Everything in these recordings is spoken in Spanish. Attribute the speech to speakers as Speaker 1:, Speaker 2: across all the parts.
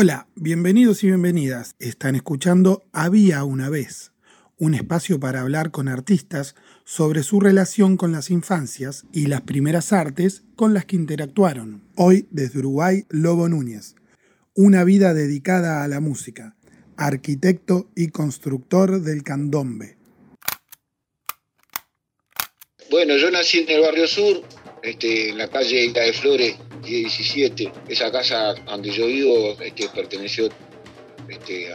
Speaker 1: Hola, bienvenidos y bienvenidas. Están escuchando Había una vez, un espacio para hablar con artistas sobre su relación con las infancias y las primeras artes con las que interactuaron. Hoy, desde Uruguay, Lobo Núñez. Una vida dedicada a la música, arquitecto y constructor del candombe.
Speaker 2: Bueno, yo nací en el barrio sur, este, en la calle Isla de Flores, 17. Esa casa donde yo vivo este, este,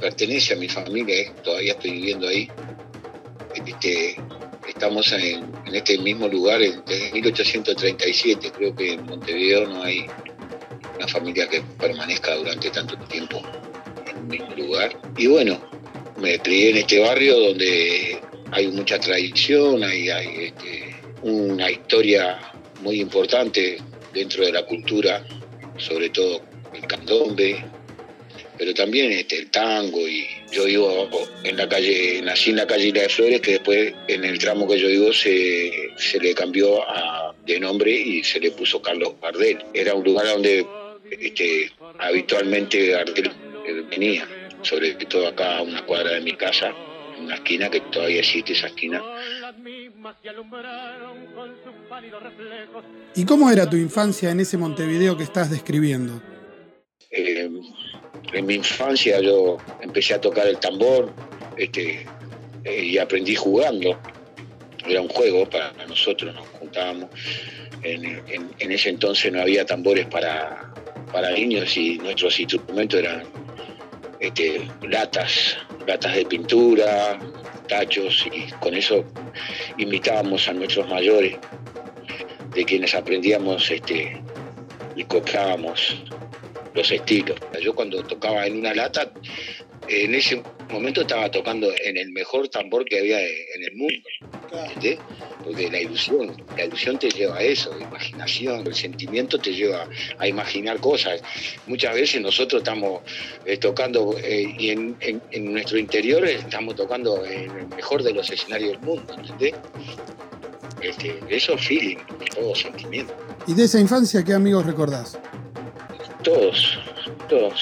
Speaker 2: pertenece a mi familia, eh, todavía estoy viviendo ahí. Este, estamos en, este mismo lugar desde 1837. Creo que en Montevideo no hay una familia que permanezca durante tanto tiempo en un mismo lugar. Y bueno, me crié en este barrio donde hay mucha tradición, hay, hay este, una historia muy importante dentro de la cultura, sobre todo el candombe, pero también este, el tango y yo vivo en la calle, nací en la calle Isla de Flores, que después en el tramo que yo vivo se, se le cambió de nombre y se le puso Carlos Gardel. Era un lugar donde este, habitualmente Gardel venía, sobre todo acá a una cuadra de mi casa, una esquina que todavía existe esa esquina.
Speaker 1: ¿Y cómo era tu infancia en ese Montevideo que estás describiendo?
Speaker 2: Eh, en mi infancia yo empecé a tocar el tambor este, eh, y aprendí jugando. Era un juego para nosotros, nos juntábamos. En, ese entonces no había tambores para, para niños y nuestros instrumentos eran este, latas, latas de pintura, tachos y con eso invitábamos a nuestros mayores, de quienes aprendíamos este, y copiábamos los estilos. Yo cuando tocaba en una lata, en ese momento estaba tocando en el mejor tambor que había en el mundo. Porque la ilusión, la ilusión te lleva a eso, imaginación, el sentimiento te lleva a imaginar cosas. Muchas veces nosotros estamos eh, tocando eh, y en, nuestro interior estamos tocando en el mejor de los escenarios del mundo, ¿entendés? Este, eso es feeling, todo sentimiento.
Speaker 1: ¿Y de esa infancia qué amigos recordás?
Speaker 2: Todos,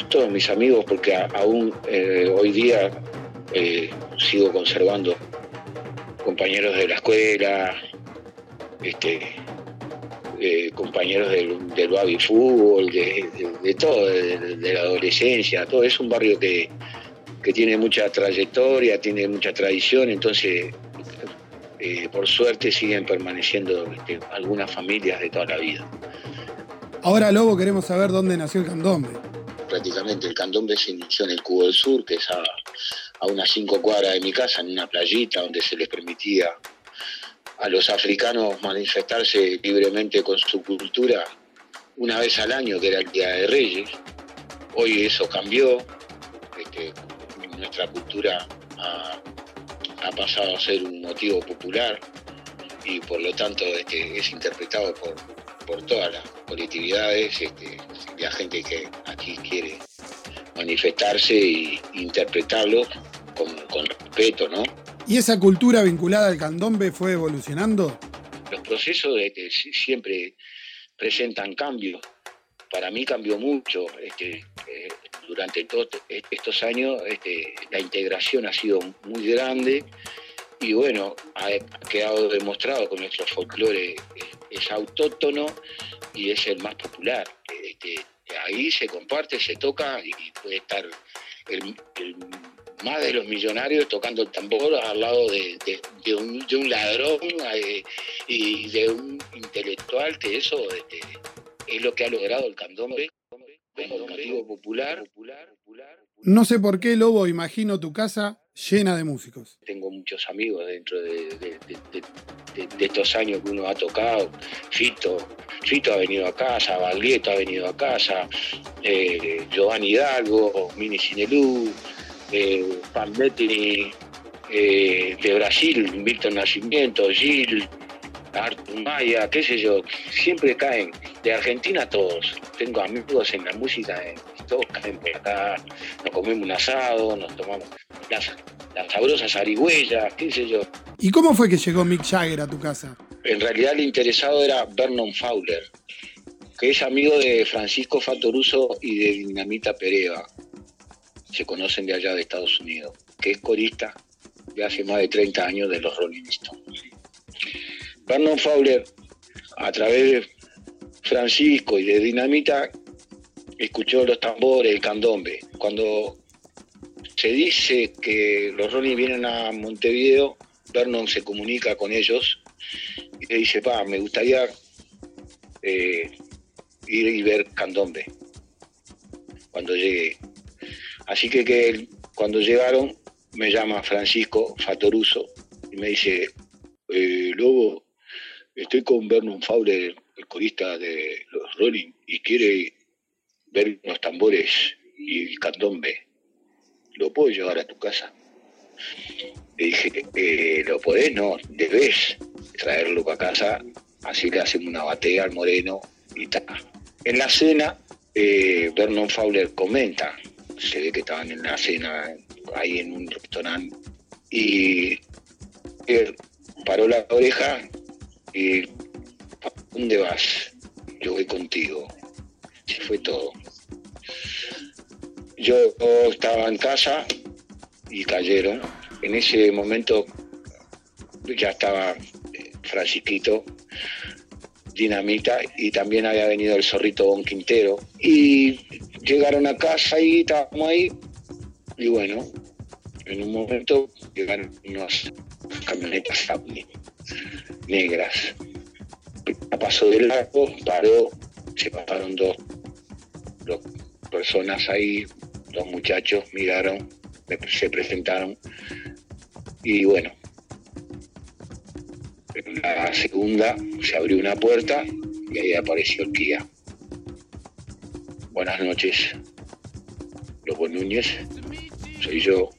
Speaker 2: todos, mis amigos, porque aún eh, hoy día sigo conservando compañeros de la escuela, este, eh, compañeros del, del baby fútbol, de, todo, de, la adolescencia, todo. Es un barrio que, tiene mucha trayectoria, tiene mucha tradición, entonces eh, por suerte siguen permaneciendo este, algunas familias de toda la vida.
Speaker 1: Ahora, Lobo, queremos saber dónde nació el candombe.
Speaker 2: Prácticamente el candombe se inició en el Cubo del Sur, que es a, a unas cinco cuadras de mi casa, en una playita donde se les permitía a los africanos manifestarse libremente con su cultura una vez al año, que era el Día de Reyes. Hoy eso cambió, este, nuestra cultura ha, pasado a ser un motivo popular y por lo tanto este, es interpretado por, todas las colectividades, este, la gente que aquí quiere manifestarse e interpretarlo con, respeto, ¿no?
Speaker 1: ¿Y esa cultura vinculada al candombe fue evolucionando?
Speaker 2: Los procesos siempre presentan cambios. Para mí cambió mucho. Este, eh, durante todos estos años este, la integración ha sido muy grande y bueno, ha quedado demostrado que nuestro folclore es, autóctono y es el más popular. Este, ahí se comparte, se toca y puede estar el más de los millonarios tocando el tambor al lado de, un, ladrón eh, y de un intelectual, que eso este, es lo que ha logrado el candombe como motivo popular.
Speaker 1: No sé por qué, Lobo, imagino tu casa llena de músicos.
Speaker 2: Tengo muchos amigos dentro de, estos años que uno ha tocado. Fito, Fito ha venido a casa, Baglietto ha venido a casa, eh, Giovanni Hidalgo, Mini Cinelú, eh, eh, de Brasil, Milton Nacimiento, Gil, Artur Maya, qué sé yo, siempre caen. De Argentina todos. Tengo amigos en la música, todos acá, nos comemos un asado, nos tomamos las, sabrosas arigüellas, qué sé yo.
Speaker 1: ¿Y cómo fue que llegó Mick Jagger a tu casa?
Speaker 2: En realidad el interesado era Vernon Fowler, que es amigo de Francisco Fatoruso y de Dinamita Pereva. Se conocen de allá de Estados Unidos, que es corista de hace más de 30 años de los Rolling Stones. Vernon Fowler, a través de Francisco y de Dinamita, escuchó los tambores, el candombe. Cuando se dice que los Rolling vienen a Montevideo, Vernon se comunica con ellos y le dice, pa, me gustaría eh, ir y ver candombe cuando llegue. Así que, que cuando llegaron me llama Francisco Fatoruso y me dice, eh, Lobo, estoy con Vernon Fowler, el corista de los Rolling, y quiere ver los tambores y candombe. ¿Lo puedo llevar a tu casa? Le dije, eh, ¿lo podés? No, debes traerlo para casa, así le hacemos una batea al moreno y tal. En la cena, eh, Vernon Fowler comenta, se ve que estaban en la cena ahí en un restaurante y él paró la oreja y ¿dónde vas? Yo voy contigo. Se fue todo. Yo estaba en casa y cayeron. En ese momento ya estaba eh, Francisquito, Dinamita y también había venido el zorrito Bon Quintero. Y llegaron a casa y estábamos ahí. Y bueno, en un momento llegaron unas camionetas negras. Pasó del lago, paró, se pasaron dos, dos personas ahí, dos muchachos, miraron, se presentaron y bueno, en la segunda se abrió una puerta y ahí apareció el. Buenas noches, Lobo Núñez, soy yo.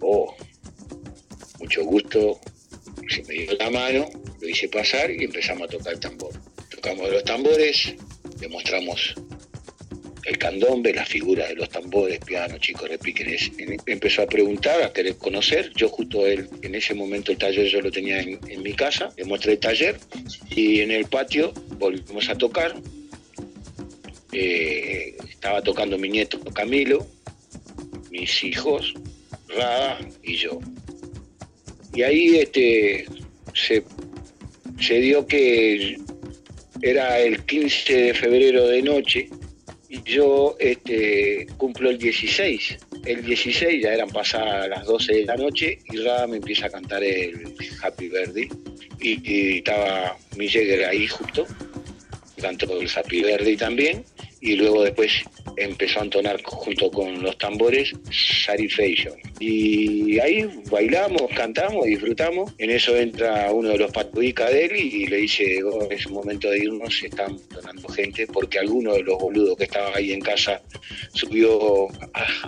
Speaker 2: Oh, mucho gusto. Se me dio la mano, lo hice pasar y empezamos a tocar el tambor. Tocamos los tambores, demostramos el candombe, las figuras de los tambores, piano, chicos, repiquen, empezó a preguntar, a querer conocer. Yo justo él, en ese momento el taller yo lo tenía en, mi casa, le mostré el taller y en el patio volvimos a tocar. Eh, estaba tocando mi nieto Camilo, mis hijos, Rada y yo. Y ahí este, se dio que era el 15 de febrero de noche yo este, cumplo el 16. El 16 ya eran pasadas las 12 de la noche y Rada me empieza a cantar el Happy Birthday. Y, estaba mi Jagger ahí justo, cantó el Happy Birthday también. Y luego después empezó a entonar junto con los tambores Fashion. Y ahí bailamos, cantamos, disfrutamos. En eso entra uno de los patuicas de él y le dice, oh, es momento de irnos, están donando gente, porque alguno de los boludos que estaba ahí en casa subió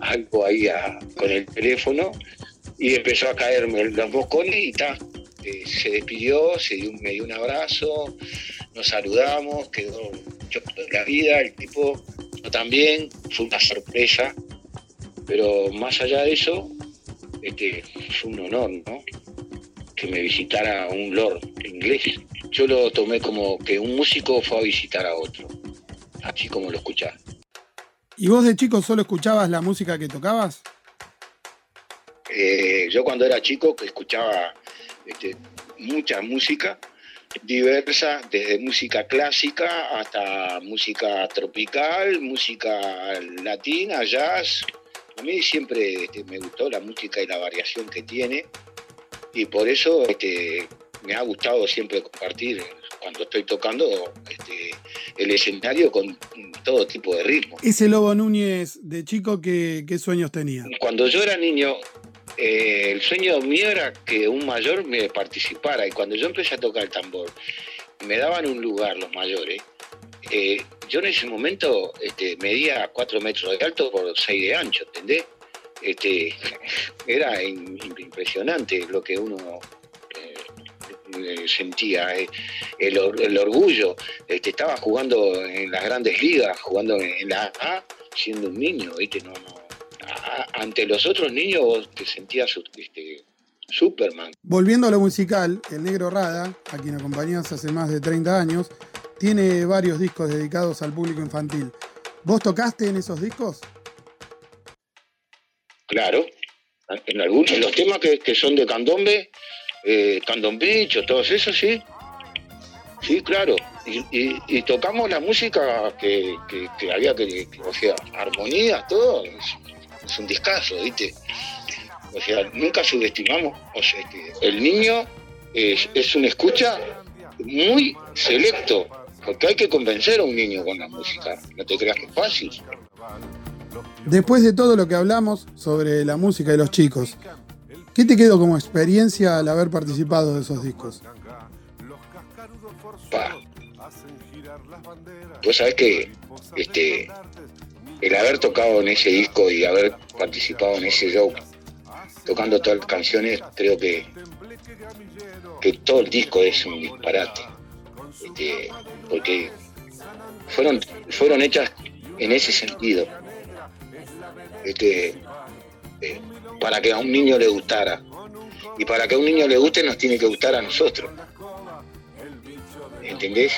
Speaker 2: algo ahí con el teléfono y empezó a caerme los moscones y ta, eh, se despidió, se dio, me dio un abrazo, nos saludamos, quedó mucho la vida, el tipo también, fue una sorpresa, pero más allá de eso, este, fue un honor, ¿no? Que me visitara un lord inglés. Yo lo tomé como que un músico fue a visitar a otro, así como lo escuchás.
Speaker 1: ¿Y vos de chico solo escuchabas la música que tocabas?
Speaker 2: Eh, yo cuando era chico escuchaba este, mucha música diversa, desde música clásica hasta música tropical, música latina, jazz. A mí siempre este, me gustó la música y la variación que tiene y por eso este, me ha gustado siempre compartir cuando estoy tocando este, el escenario con todo tipo de ritmo.
Speaker 1: Ese Lobo Núñez de chico, ¿qué, qué sueños tenía?
Speaker 2: Cuando yo era niño, eh, el sueño mío era que un mayor me participara y cuando yo empecé a tocar el tambor, me daban un lugar los mayores. Eh, yo en ese momento este, medía 4 metros de alto por 6 de ancho, ¿entendés? Este, era impresionante lo que uno eh, sentía, el, orgullo. Este, estaba jugando en las grandes ligas, jugando en la A, siendo un niño, ¿viste? No, no, ante los otros niños te sentías este, Superman.
Speaker 1: Volviendo a lo musical, el negro Rada, a quien acompañás hace más de 30 años, tiene varios discos dedicados al público infantil. ¿Vos tocaste en esos discos?
Speaker 2: Claro, en algunos, los temas que, son de candombe, eh, candombicho, todos esos, sí. Sí, claro. Y, tocamos la música que, había que, o sea, armonía, todo. Es, un discazo, ¿viste? O sea, nunca subestimamos. O sea, que el niño es, es una escucha muy selecto, porque hay que convencer a un niño con la música. No te creas que es fácil.
Speaker 1: Después de todo lo que hablamos sobre la música de los chicos, ¿qué te quedó como experiencia al haber participado de esos discos?
Speaker 2: Pa. Vos sabés que este, el haber tocado en ese disco y haber participado en ese show, tocando todas las canciones, creo que, que todo el disco es un disparate. Este, porque fueron, fueron hechas en ese sentido este, eh, para que a un niño le gustara. Y para que a un niño le guste nos tiene que gustar a nosotros. ¿Entendés?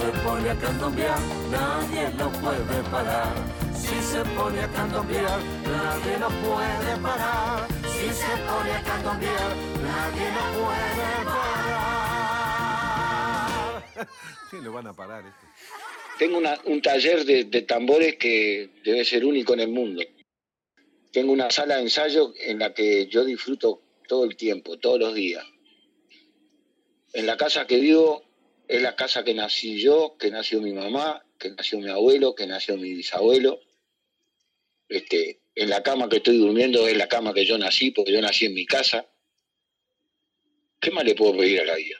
Speaker 2: Si se pone a candombear, nadie lo puede parar. Si se pone a candombear, nadie lo puede parar. Si se pone a candombear, nadie lo puede parar. ¿Quién lo van a parar este? Tengo un taller de, tambores que debe ser único en el mundo. Tengo una sala de ensayo en la que yo disfruto todo el tiempo, todos los días. En la casa que vivo es la casa que nací yo, que nació mi mamá, que nació mi abuelo, que nació mi bisabuelo. Este, en la cama que estoy durmiendo es la cama que yo nací, porque yo nací en mi casa. ¿Qué más le puedo pedir a la vida?